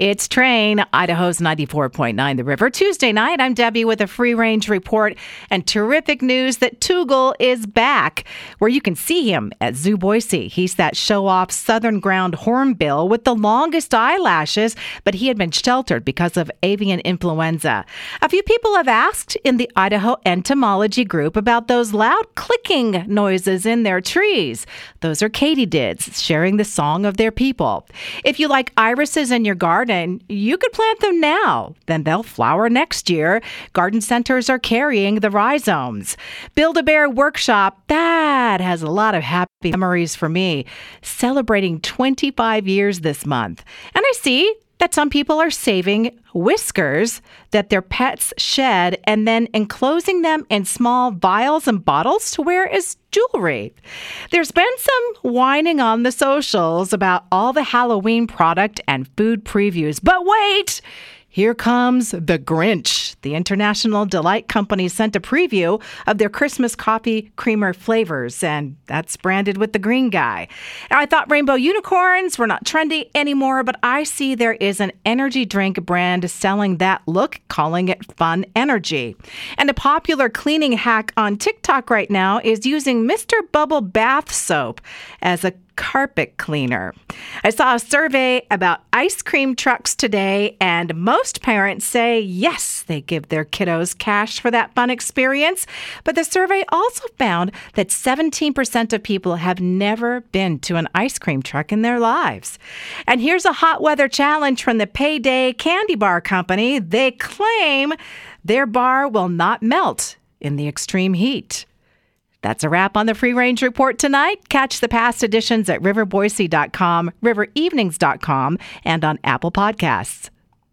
It's Train, Idaho's 94.9 The River. Tuesday night, I'm Debbie with a free range report and terrific news that Tugel is back, where you can see him at Zoo Boise. He's that show off southern ground hornbill with the longest eyelashes, but he had been sheltered because of avian influenza. A few people have asked in the Idaho entomology group about those loud clicking noises in their trees. Those are katydids sharing the song of their people. If you like irises in your garden, you could plant them now. Then they'll flower next year. Garden centers are carrying the rhizomes. Build a Bear Workshop, that has a lot of happy memories for me. Celebrating 25 years this month. And I see that some people are saving whiskers that their pets shed and then enclosing them in small vials and bottles to wear as jewelry. There's been some whining on the socials about all the Halloween product and food previews. But wait! Here comes the Grinch. The International Delight Company sent a preview of their Christmas coffee creamer flavors, and that's branded with the green guy. Now, I thought rainbow unicorns were not trendy anymore, but I see there is an energy drink brand selling that look, calling it Fun Energy. And a popular cleaning hack on TikTok right now is using Mr. Bubble bath soap as a carpet cleaner. I saw a survey about ice cream trucks today, and most parents say yes, they give their kiddos cash for that fun experience. But the survey also found that 17% of people have never been to an ice cream truck in their lives. And here's a hot weather challenge from the Payday Candy Bar Company. They claim their bar will not melt in the extreme heat. That's a wrap on the Free Range Report tonight. Catch the past editions at riverboise.com, riverevenings.com, and on Apple Podcasts.